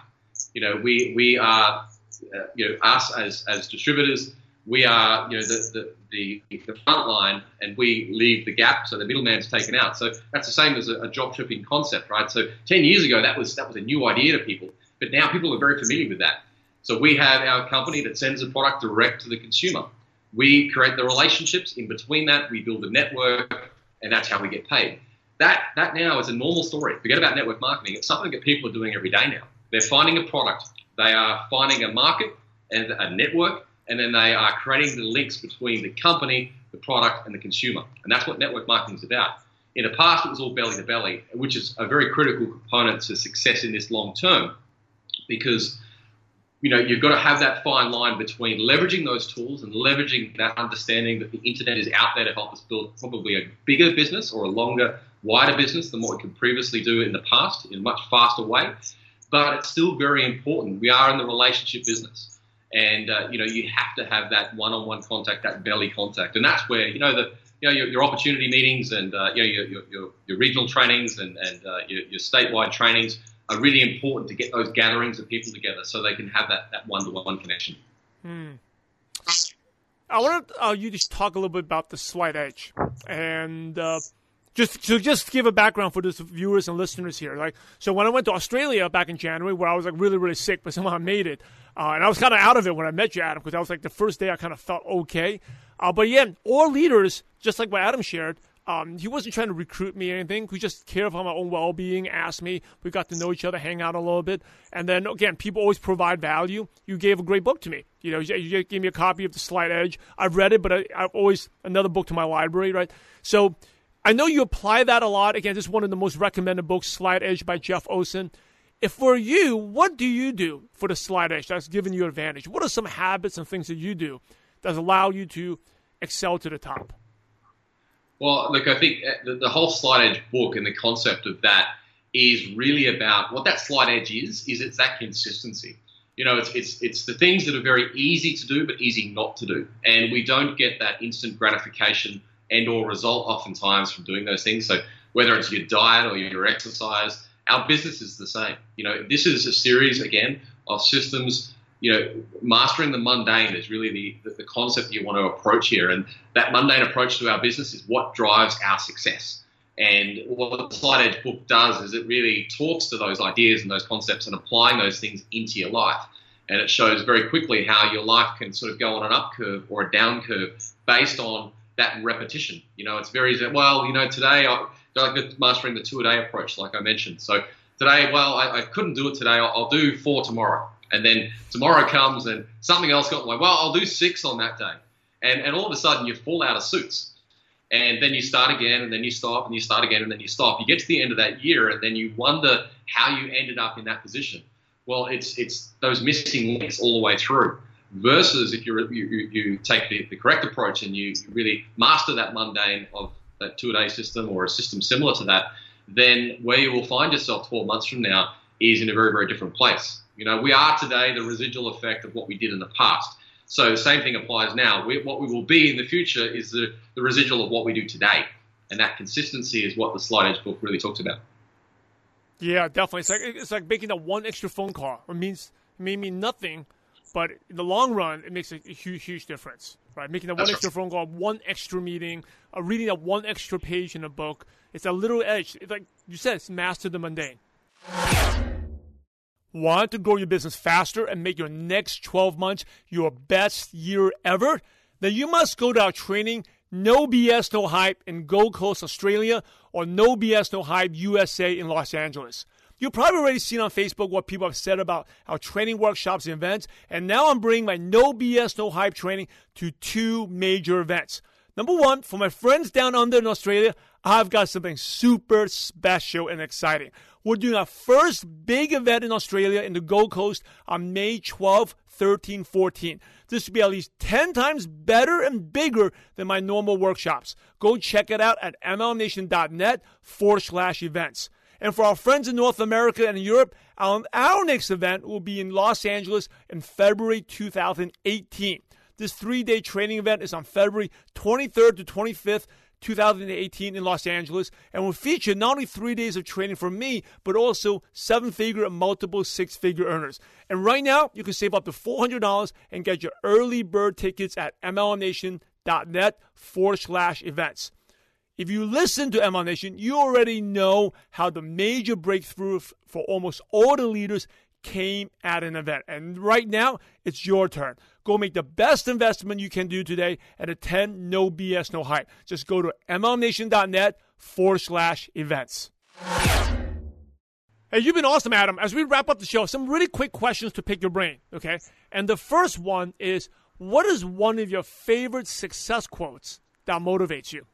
you know, we we are, uh, you know, us as as distributors, we are, you know, the, the, the, the front line and we leave the gap so the middleman's taken out. So that's the same as a, a drop shipping concept, right? So 10 years ago, that was, that was a new idea to people, but now people are very familiar with that. So we have our company that sends the product direct to the consumer. We create the relationships in between that. We build a network, and that's how we get paid. That that now is a normal story. Forget about network marketing. It's something that people are doing every day now. They're finding a product, they are finding a market and a network, and then they are creating the links between the company, the product, and the consumer. And that's what network marketing is about. In the past, it was all belly to belly, which is a very critical component to success in this long term. because you know you've got to have that fine line between leveraging those tools and leveraging that understanding that the internet is out there to help us build probably a bigger business or a longer, wider business than what we could previously do in the past in a much faster way. But it's still very important. We are in the relationship business, and uh, you know you have to have that one-on-one contact, that belly contact, and that's where you know the you know, your, your opportunity meetings and uh, you know, your, your, your, regional trainings and, and uh, your, your statewide trainings are really important to get those gatherings of people together so they can have that, that one-to-one connection.
Hmm. I want uh, you to talk a little bit about the Slight Edge and uh, just to just give a background for the viewers and listeners here. Like, so when I went to Australia back in January, where I was like really really sick, but somehow I made it, uh, and I was kind of out of it when I met you, Adam, because that was like the first day I kind of felt okay. Uh, but again, all leaders, just like what Adam shared, um, he wasn't trying to recruit me or anything. He just cared about my own well being, asked me. We got to know each other, hang out a little bit. And then, again, people always provide value. You gave a great book to me. You know, you gave me a copy of The Slight Edge. I've read it, but I, I've always another book to my library, right? So I know you apply that a lot. Again, this is one of the most recommended books, Slight Edge by Jeff Olson. If for you, what do you do for the slight Edge that's given you advantage? What are some habits and things that you do that allow you to excel to the top?
Well, look, I think uh, the, the whole slight Edge book and the concept of that is really about what that slight Edge is. Is it's that consistency. You know, it's it's it's the things that are very easy to do but easy not to do, and we don't get that instant gratification and or result oftentimes from doing those things. So whether it's your diet or your exercise, our business is the same. You know, this is a series again of systems you know, mastering the mundane is really the, the, concept you want to approach here. And that mundane approach to our business is what drives our success. And what the Slight Edge book does is it really talks to those ideas and those concepts and applying those things into your life. And it shows very quickly how your life can sort of go on an up curve or a down curve based on that repetition. You know, it's very, well, you know, today I, like mastering the two a day approach, like I mentioned. So today, well, I, I couldn't do it today. I'll, I'll do four tomorrow and then tomorrow comes and something else got like, well, I'll do six on that day. And, and all of a sudden you fall out of suits. And then you start again, and then you stop, and you start again, and then you stop. You get to the end of that year, and then you wonder how you ended up in that position. Well, it's it's those missing links all the way through. Versus if you you, you take the, the correct approach and you really master that mundane of that two-a-day system or a system similar to that, then where you will find yourself 12 months from now is in a very very different place. You know, we are today the residual effect of what we did in the past. So the same thing applies now. We, what we will be in the future is the, the residual of what we do today. And that consistency is what the Slight Edge book really talks about.
Yeah, definitely. It's like it's like making that one extra phone call. It means it may mean nothing, but in the long run, it makes a, huge, huge difference. Right, making that one extra phone call, one extra meeting, uh, reading that one extra page in a book. It's a little edge. It's like you said, it's master the mundane. Want to grow your business faster and make your next 12 months your best year ever? Then you must go to our training, No BS No Hype in Gold Coast, Australia, or No BS No Hype USA in Los Angeles. You've probably already seen on Facebook what people have said about our training workshops and events, and now I'm bringing my No BS No Hype training to two major events. Number one, for my friends down under in Australia, I've got something super special and exciting. We're doing our first big event in Australia in the Gold Coast on May 12, 13, 14. This will be at least 10 times better and bigger than my normal workshops. Go check it out at mlmnation.net forward slash events. And for our friends in North America and Europe, our, our next event will be in Los Angeles in February 2018. This three day training event is on February 23rd to 25th 2018 in Los Angeles and will feature not only three days of training from me, but also seven figure and multiple six figure earners. And right now, you can save up to $400 and get your early bird tickets at mlmnation.net forward slash events. If you listen to MLM Nation, you already know how the major breakthrough for almost all the leaders came at an event. And right now, it's your turn. Go make the best investment you can do today and attend No BS, No Hype. Just go to mlmnation.net forward slash events. Hey, you've been awesome, Adam. As we wrap up the show, some really quick questions to pick your brain, okay? And the first one is what is one of your favorite success quotes that motivates you?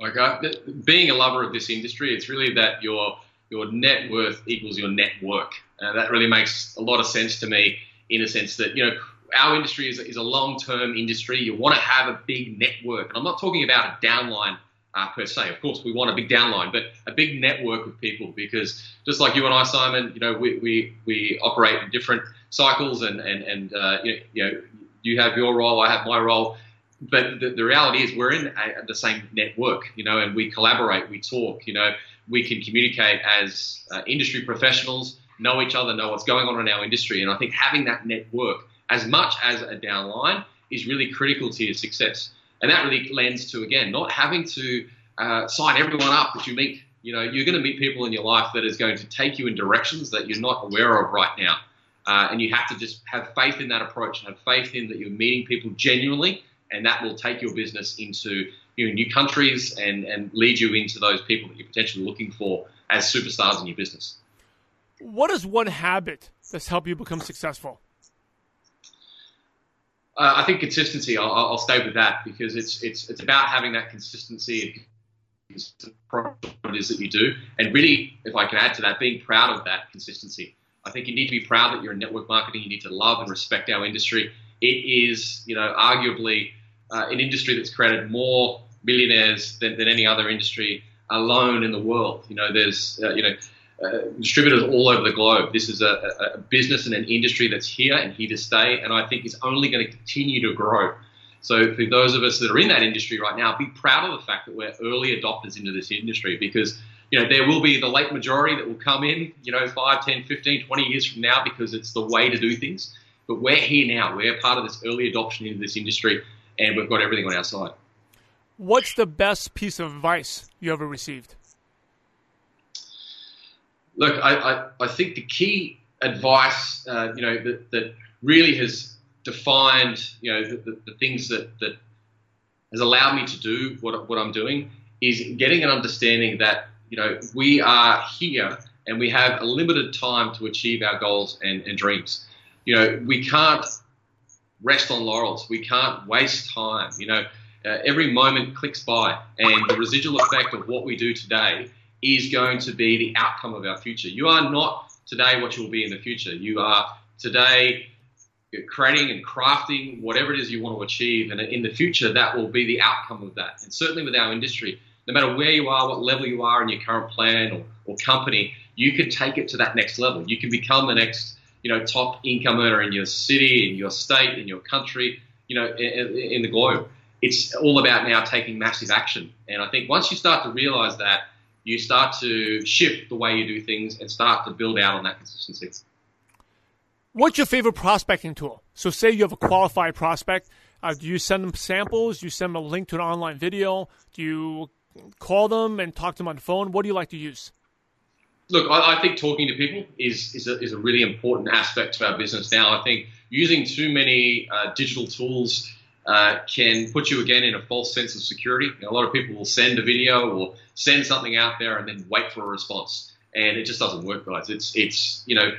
Like, uh, being a lover of this industry, it's really that your your net worth equals your net work Uh, that really makes a lot of sense to me in a sense that, you know, our industry is, is a long term industry. You want to have a big network. And I'm not talking about a downline uh, per se. Of course, we want a big downline, but a big network of people because just like you and I, Simon, you know, we, we, we operate in different cycles and, and, and uh, you know, you have your role, I have my role. But the, the reality is we're in a, the same network, you know, and we collaborate, we talk, you know, we can communicate as uh, industry professionals, know each other, know what's going on in our industry. And I think having that network as much as a downline is really critical to your success. And that really lends to, again, not having to uh, sign everyone up that you meet. You know, you're going to meet people in your life that is going to take you in directions that you're not aware of right now. Uh, and you have to just have faith in that approach and have faith in that you're meeting people genuinely, and that will take your business into you know, new countries and, and lead you into those people that you're potentially looking for as superstars in your business.
What is one habit that's helped you become successful?
Uh, I think consistency. I'll, I'll, stay with that because it's it's it's about having that consistency what it is that you do, and really, if I can add to that, being proud of that consistency. I think you need to be proud that you're in network marketing. You need to love and respect our industry. It is, you know, arguably uh, an industry that's created more millionaires than, than any other industry alone in the world. You know, there's, uh, you know, uh, distributors all over the globe. This is a, a, business and an industry that's here and here to stay, and I think is only going to continue to grow. So, for those of us that are in that industry right now, be proud of the fact that we're early adopters into this industry because you know there will be the late majority that will come in, you know, 5, 10, 15, 20 years from now because it's the way to do things. But we're here now. We're part of this early adoption into this industry, and we've got everything on our side.
What's the best piece of advice you ever received?
look, I, I, I, think the key advice, uh, you know, that, that really has defined, you know, the, the, the, things that, that has allowed me to do what, what I'm doing is getting an understanding that, you know, we are here and we have a limited time to achieve our goals and, and dreams. You know, we can't rest on laurels. We can't waste time. You know, uh, every moment clicks by, and the residual effect of what we do today is going to be the outcome of our future. You are not today what you will be in the future. You are today creating and crafting whatever it is you want to achieve, and in the future, that will be the outcome of that. And certainly with our industry, no matter where you are, what level you are in your current plan or, or company, you can take it to that next level. You can become the next, you know, top income earner in your city, in your state, in your country, you know, in, in the globe. It's all about now taking massive action. And I think once you start to realize that, you start to shift the way you do things and start to build out on that consistency.
What's your favorite prospecting tool? So, say you have a qualified prospect. Uh, do you send them samples? Do you send them a link to an online video? Do you call them and talk to them on the phone? What do you like to use?
Look, I, I think talking to people is is a, is a, really important aspect to our business now. I think using too many uh, digital tools uh, can put you again in a false sense of security. You know, a lot of people will send a video or send something out there and then wait for a response, and it just doesn't work, guys. It's it's you know.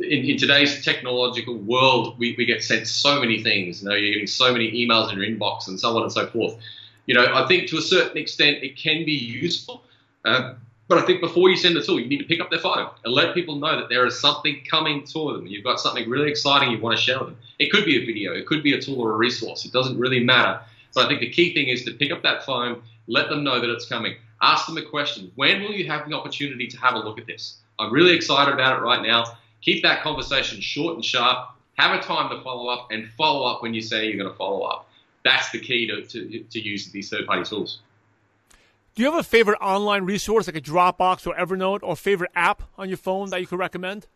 In, in today's technological world, we, we get sent so many things. You know, you're getting so many emails in your inbox and so on and so forth. You know, I think to a certain extent it can be useful, uh, but I think before you send a tool, you need to pick up their phone and let people know that there is something coming to them. You've got something really exciting you want to share with them. It could be a video, it could be a tool or a resource. It doesn't really matter. But I think the key thing is to pick up that phone, let them know that it's coming. Ask them a question. When will you have the opportunity to have a look at this? I'm really excited about it right now. Keep that conversation short and sharp. Have a time to follow up and follow up when you say you're going to follow up. That's the key to, to, to use these third party tools.
Do you have a favorite online resource like a Dropbox or Evernote or favorite app on your phone that you could recommend?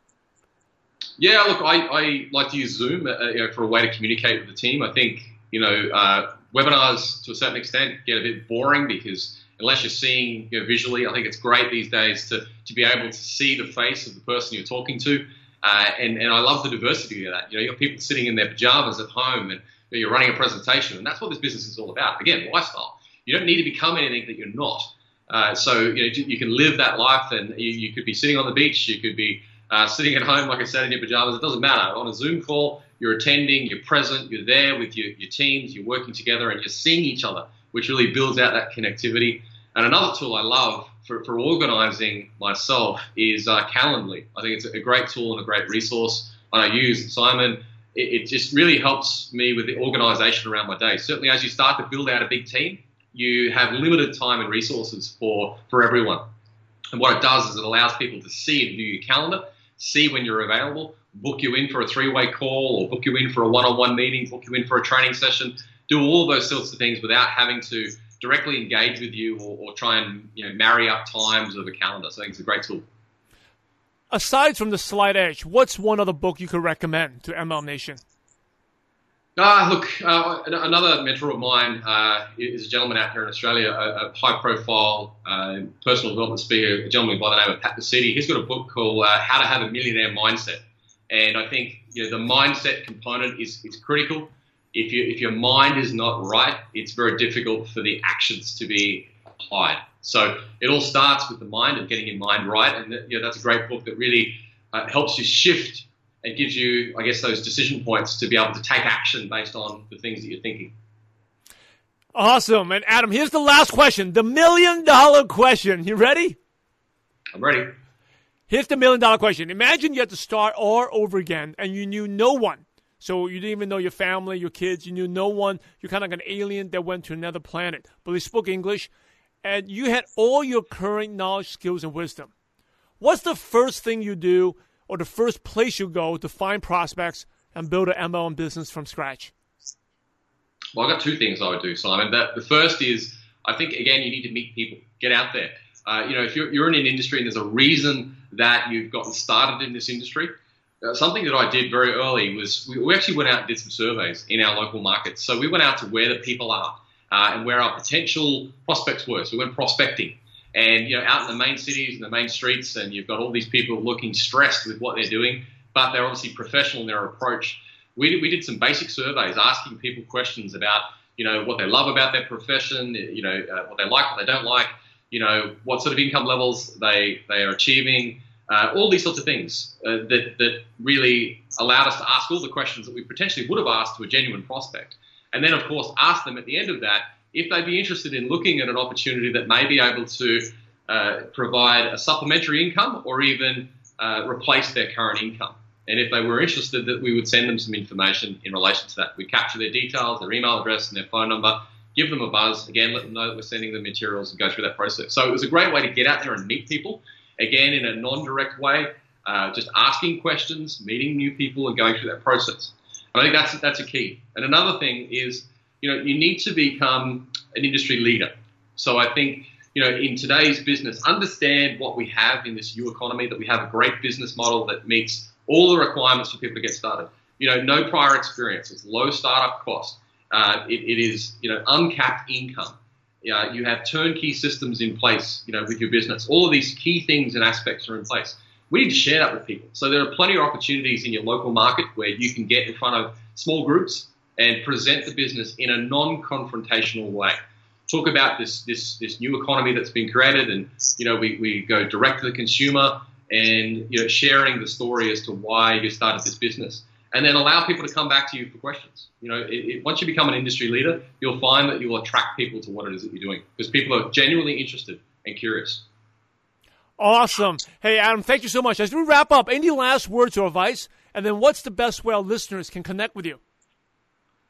Yeah, look, I, I like to use Zoom uh, you know, for a way to communicate with the team. I think you know uh, webinars to a certain extent get a bit boring because unless you're seeing you know, visually, I think it's great these days to, to be able to see the face of the person you're talking to. Uh, and, and I love the diversity of that. You know, you've got people sitting in their pajamas at home and you're running a presentation, and that's what this business is all about. Again, lifestyle. You don't need to become anything that you're not. Uh, so you know you can live that life, and you, you could be sitting on the beach, you could be uh, sitting at home, like I said, in your pajamas. It doesn't matter. On a Zoom call, you're attending, you're present, you're there with your, your teams, you're working together, and you're seeing each other, which really builds out that connectivity. And another tool I love for, for organizing myself is uh, Calendly. I think it's a great tool and a great resource. I use Simon. It, it just really helps me with the organization around my day. Certainly, as you start to build out a big team, you have limited time and resources for, for everyone. And what it does is it allows people to see and view your calendar, see when you're available, book you in for a three-way call or book you in for a one-on-one meeting, book you in for a training session, do all those sorts of things without having to directly engage with you or, or try and you know marry up times of a calendar. So I think it's a great tool.
Aside from the Slight Edge, what's one other book you could recommend to MLM Nation?
Uh, look, uh, another mentor of mine uh, is a gentleman out here in Australia, a, a high-profile uh, personal development speaker, a gentleman by the name of Pat Mesiti. He's got a book called uh, "How to Have a Millionaire Mindset," and I think you know, the mindset component is, is critical. If, you, if your mind is not right, it's very difficult for the actions to be applied. So it all starts with the mind and getting your mind right, and you know, that's a great book that really uh, helps you shift and gives you, I guess, those decision points to be able to take action based on the things that you're thinking.
Awesome. And Adam, here's the last question the million dollar question. You ready?
I'm ready.
Here's the million dollar question. Imagine you had to start all over again and you knew no one. So you didn't even know your family, your kids, you knew no one. You're kind of like an alien that went to another planet, but they spoke English, and you had all your current knowledge, skills, and wisdom. What's the first thing you do or the first place you go to find prospects and build an MLM business from scratch?
Well, I've got two things I would do, Simon. That the first is, I think again, you need to meet people. Get out there. Uh, you know, if you're, you're, in an industry and there's a reason that you've gotten started in this industry, uh, something that I did very early was we, we, actually went out and did some surveys in our local markets. So we went out to where the people are uh, and where our potential prospects were. So we went prospecting. And you know, out in the main cities and the main streets, and you've got all these people looking stressed with what they're doing, but they're obviously professional in their approach. We did, we did some basic surveys asking people questions about you know what they love about their profession, you know uh, what they like, what they don't like, you know what sort of income levels they they are achieving, uh, all these sorts of things uh, that that really allowed us to ask all the questions that we potentially would have asked to a genuine prospect, and then of course ask them at the end of that if they'd be interested in looking at an opportunity that may be able to uh, provide a supplementary income or even uh, replace their current income. And if they were interested, that we would send them some information in relation to that. We'd capture their details, their email address, and their phone number, give them a buzz, again, let them know that we're sending them materials and go through that process. So it was a great way to get out there and meet people, again, in a non direct way, uh, just asking questions, meeting new people, and going through that process. And I think that's, that's a key. And another thing is you know, you need to become an industry leader. So I think, you know, in today's business, understand what we have in this new economy, that we have a great business model that meets all the requirements for people to get started. You know, no prior experience. It's low startup cost. Uh, it, it is, you know, uncapped income. Uh, you have turnkey systems in place, you know, with your business. All of these key things and aspects are in place. We need to share that with people. So there are plenty of opportunities in your local market where you can get in front of small groups and present the business in a non-confrontational way. Talk about this this this new economy that's been created, and you know we, we go direct to the consumer and you know sharing the story as to why you started this business, and then allow people to come back to you for questions. You know, it, it, once you become an industry leader, you'll find that you'll attract people to what it is that you're doing because people are genuinely interested and curious.
Awesome. Hey, Adam, thank you so much. As we wrap up, any last words or advice? And then what's the best way our listeners can connect with you?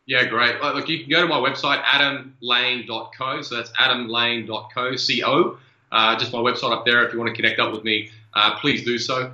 Yeah, great. Look, you can go to my website, adamlane.co. So that's adamlane.co, C-O. Uh, just my website up there. If you want to connect up with me, uh, please do so.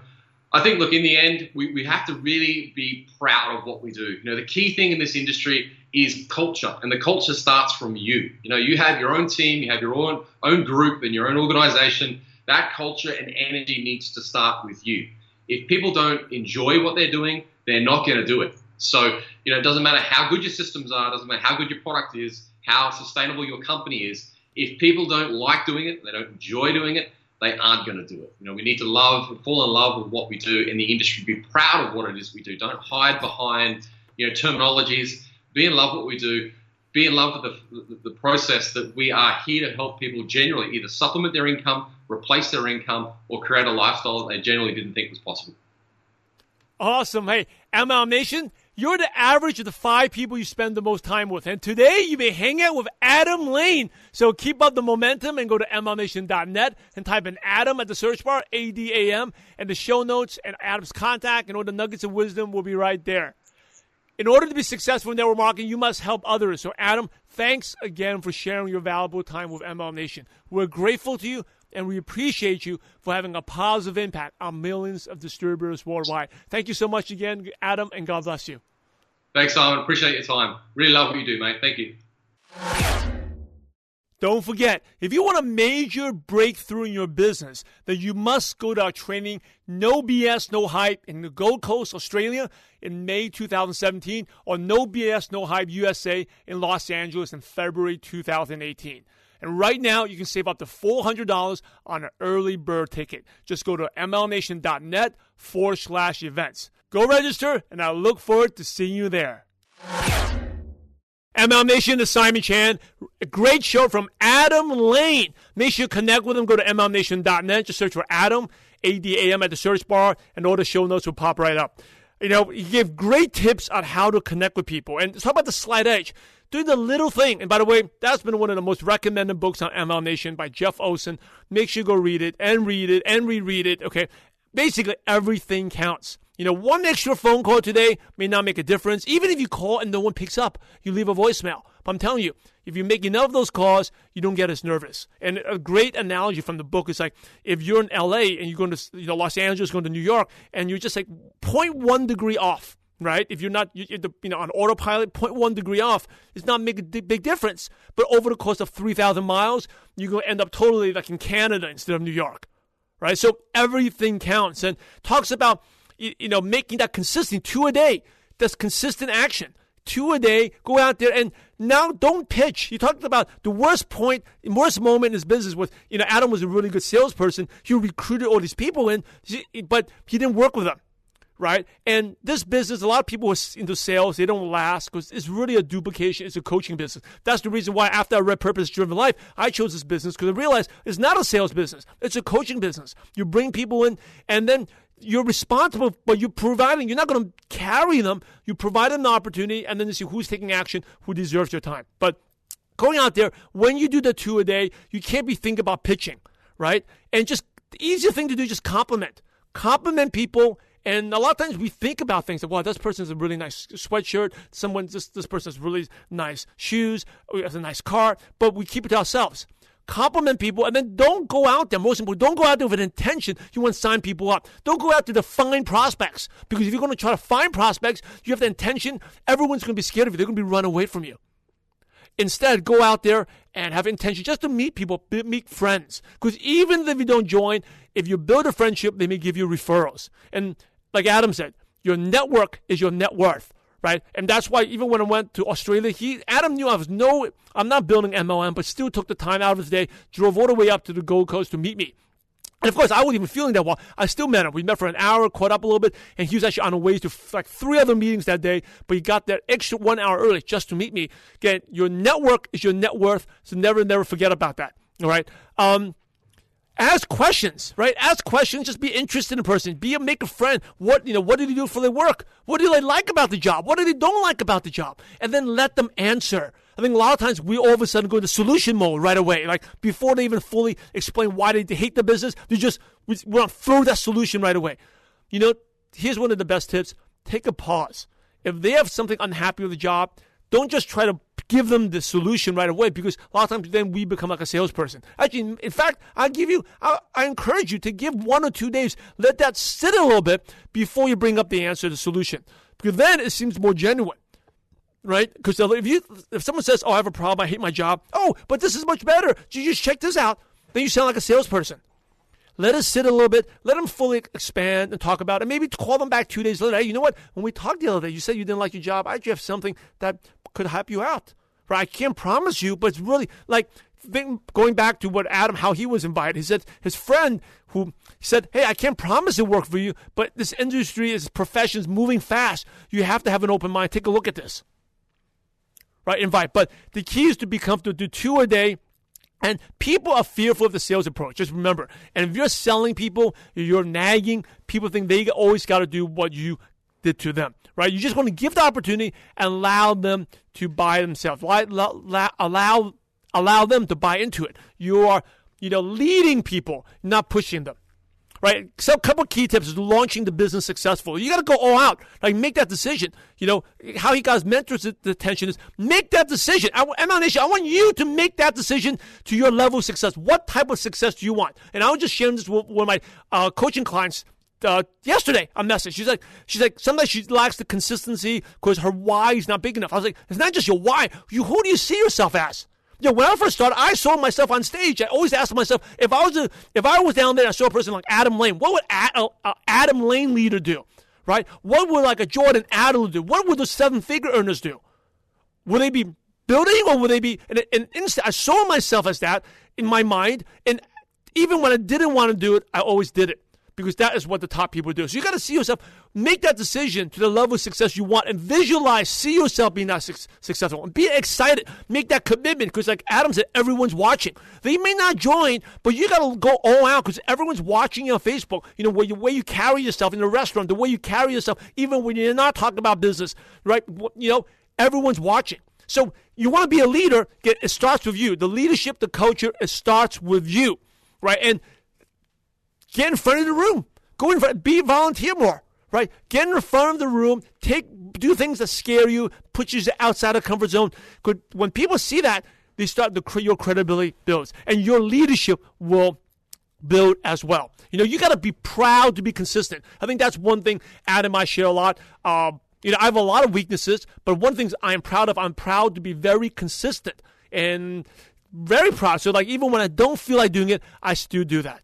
I think, look, in the end, we, we have to really be proud of what we do. You know, the key thing in this industry is culture, and the culture starts from you. You know, you have your own team, you have your own own group, and your own organization. That culture and energy needs to start with you. If people don't enjoy what they're doing, they're not going to do it. So, you know, it doesn't matter how good your systems are, doesn't matter how good your product is, how sustainable your company is. If people don't like doing it, they don't enjoy doing it, they aren't going to do it. You know, we need to love, fall in love with what we do in the industry, be proud of what it is we do. Don't hide behind, you know, terminologies. Be in love with what we do. Be in love with the, the, process that we are here to help people generally either supplement their income, replace their income, or create a lifestyle they generally didn't think was possible.
Awesome. Hey, MLM Nation, You're the average of the five people you spend the most time with. And today you may hang out with Adam Lane. So keep up the momentum and go to MLMNation.net and type in Adam at the search bar, A D A M, and the show notes and Adam's contact and all the nuggets of wisdom will be right there. In order to be successful in network marketing, you must help others. So, Adam, thanks again for sharing your valuable time with MLM Nation. We're grateful to you and we appreciate you for having a positive impact on millions of distributors worldwide. Thank you so much again, Adam, and God bless you.
Thanks, Simon. Appreciate your time. Really love what you do, mate. Thank you.
Don't forget, if you want a major breakthrough in your business, then you must go to our training, No BS, No Hype, in the Gold Coast, Australia, in May 2017, or No BS, No Hype USA in Los Angeles in February 2018. And right now, you can save up to $400 on an early bird ticket. Just go to mlmnation.net forward slash events. Go register, and I look forward to seeing you there. MLM Nation, is Simon Chan. A great show from Adam Lane. Make sure you connect with him. Go to mlmnation.net. Just search for Adam, A-D-A-M at the search bar, and all the show notes will pop right up. You know, he gave great tips on how to connect with people. And talk about the slight edge. Do the little thing. And by the way, that's been one of the most recommended books on MLM Nation by Jeff Olson. Make sure you go read it and read it and reread it. Okay. Basically, everything counts. You know, one extra phone call today may not make a difference. Even if you call and no one picks up, you leave a voicemail. But I'm telling you, if you make enough of those calls, you don't get as nervous. And a great analogy from the book is like if you're in LA and you're going to you know Los Angeles, going to New York, and you're just like 0.1 degree off, right? If you're not, you, you know, on autopilot, 0.1 degree off, it's not make a big difference. But over the course of 3,000 miles, you're going to end up totally like in Canada instead of New York, right? So everything counts and talks about you know, making that consistent, two a day. That's consistent action. Two a day, go out there and now don't pitch. You talked about the worst point, worst moment in his business was, you know, Adam was a really good salesperson. He recruited all these people in, but he didn't work with them right? And this business, a lot of people into sales, they don't last because it's really a duplication. It's a coaching business. That's the reason why after I read Purpose Driven Life, I chose this business because I realized it's not a sales business. It's a coaching business. You bring people in and then you're responsible, but you're providing, you're not going to carry them. You provide them the opportunity, and then you see who's taking action, who deserves your time. But going out there, when you do the two a day, you can't be thinking about pitching, right? And just the easiest thing to do just compliment. Compliment people. And a lot of times we think about things like, wow, this person has a really nice sweatshirt. Someone, this, this person has really nice shoes, has a nice car, but we keep it to ourselves compliment people, and then don't go out there. Most important, don't go out there with an intention you want to sign people up. Don't go out there to find prospects because if you're going to try to find prospects, you have the intention. Everyone's going to be scared of you. They're going to be run away from you. Instead, go out there and have intention just to meet people, meet friends. Because even if you don't join, if you build a friendship, they may give you referrals. And like Adam said, your network is your net worth right? And that's why even when I went to Australia, he Adam knew I was no, I'm not building MLM, but still took the time out of his day, drove all the way up to the Gold Coast to meet me. And of course, I wasn't even feeling that well. I still met him. We met for an hour, caught up a little bit, and he was actually on the way to like three other meetings that day. But he got there extra one hour early just to meet me. Again, your network is your net worth, so never, never forget about that. All right. Um, ask questions, right? Ask questions. Just be interested in a person. Be a make a friend. What you know? What do they do for their work? What do they like about the job? What do they don't like about the job? And then let them answer. I think a lot of times we all of a sudden go into solution mode right away. Like before they even fully explain why they hate the business, they just we want to throw that solution right away. You know, here's one of the best tips: take a pause. If they have something unhappy with the job, don't just try to give them the solution right away because a lot of times then we become like a salesperson. Actually, in fact, I give you, I, I, encourage you to give one or two days, let that sit a little bit before you bring up the answer, the solution, because then it seems more genuine. Right? Because if you, if someone says, "Oh, I have a problem. I hate my job," oh, but this is much better. You just check this out. Then you sound like a salesperson. Let us sit a little bit. Let them fully expand and talk about it. Maybe call them back two days later. Hey, you know what? When we talked the other day, you said you didn't like your job. I actually have something that could help you out. I can't promise you, but really like going back to what Adam, how he was invited. He said his friend who said, "Hey, I can't promise it work for you, but this industry is professions moving fast. You have to have an open mind. Take a look at this." Right? Invite, but the key is to be comfortable. Do two a day and people are fearful of the sales approach. Just remember. And if you're selling people, you're nagging, people think they always got to do what you to them, right? You just want to give the opportunity and allow them to buy themselves. Allow, allow, allow them to buy into it. You are, you know, leading people, not pushing them right? So a couple key tips is launching the business successfully. You got to go all out. Like make that decision. You know how he got his mentors' attention is make that decision. I, MLM Nation, I want you to make that decision to your level of success. What type of success do you want? And I was just sharing this with one of my uh, coaching clients. Uh, yesterday, a message. She's like, she's like, sometimes she lacks the consistency because her why is not big enough. I was like, it's not just your why. You, who do you see yourself as? You know, when I first started, I saw myself on stage. I always asked myself, if I was a, if I was down there I saw a person like Adam Lane, what would a, a Adam Lane leader do? Right? What would like a Jordan Adler do? What would the seven figure earners do? Would they be building or would they be an, an instant? I saw myself as that in my mind, and even when I didn't want to do it, I always did it because that is what the top people do. So you got to see yourself, make that decision to the level of success you want, and visualize, see yourself being that su- successful, and be excited. Make that commitment because, like Adam said, everyone's watching. They may not join, but you got to go all out because everyone's watching you on Facebook. You know, where you, way you carry yourself in the restaurant, the way you carry yourself, even when you're not talking about business, right? You know, everyone's watching. So you want to be a leader, get, it starts with you. The leadership, the culture, it starts with you, right? And Get in front of the room. Go in front. Be volunteer more. Right? Get in front of the room. Take do things that scare you. Put you outside of comfort zone. When people see that, they start the your credibility builds, and your leadership will build as well. You know, you got to be proud to be consistent. I think that's one thing Adam I share a lot. Um, you know, I have a lot of weaknesses, but one thing I am proud of, I'm proud to be very consistent and very proud. So, like, even when I don't feel like doing it, I still do that.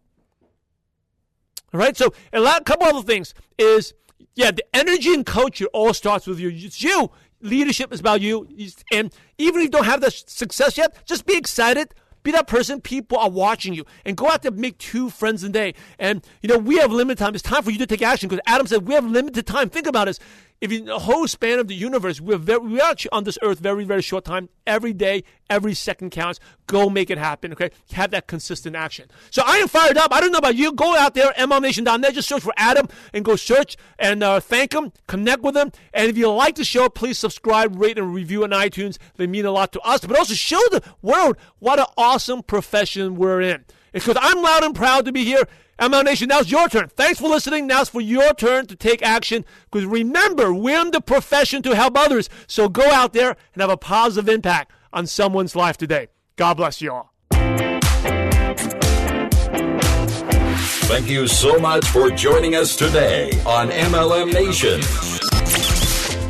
All right. So a lot, couple other things is yeah, the energy and culture all starts with you. It's you. Leadership is about you. And even if you don't have the success yet, just be excited. Be that person. People are watching you. And go out there and make two friends a day. And, you know, we have limited time. It's time for you to take action because Adam said we have limited time. Think about this if in the whole span of the universe, we're very, we are on this earth very, very short time. Every day, every second counts. Go make it happen. Okay, have that consistent action. So I am fired up. I don't know about you. Go out there, MLMNation.net. Just search for Adam and go search and uh, thank him, connect with him. And if you like the show, please subscribe, rate, and review on iTunes. They mean a lot to us, but also show the world what an awesome profession we're in. Because I'm loud and proud to be here MLM Nation, now it's your turn. Thanks for listening. Now it's for your turn to take action. Because remember, we're in the profession to help others. So go out there and have a positive impact on someone's life today. God bless you all.
Thank you so much for joining us today on MLM Nation.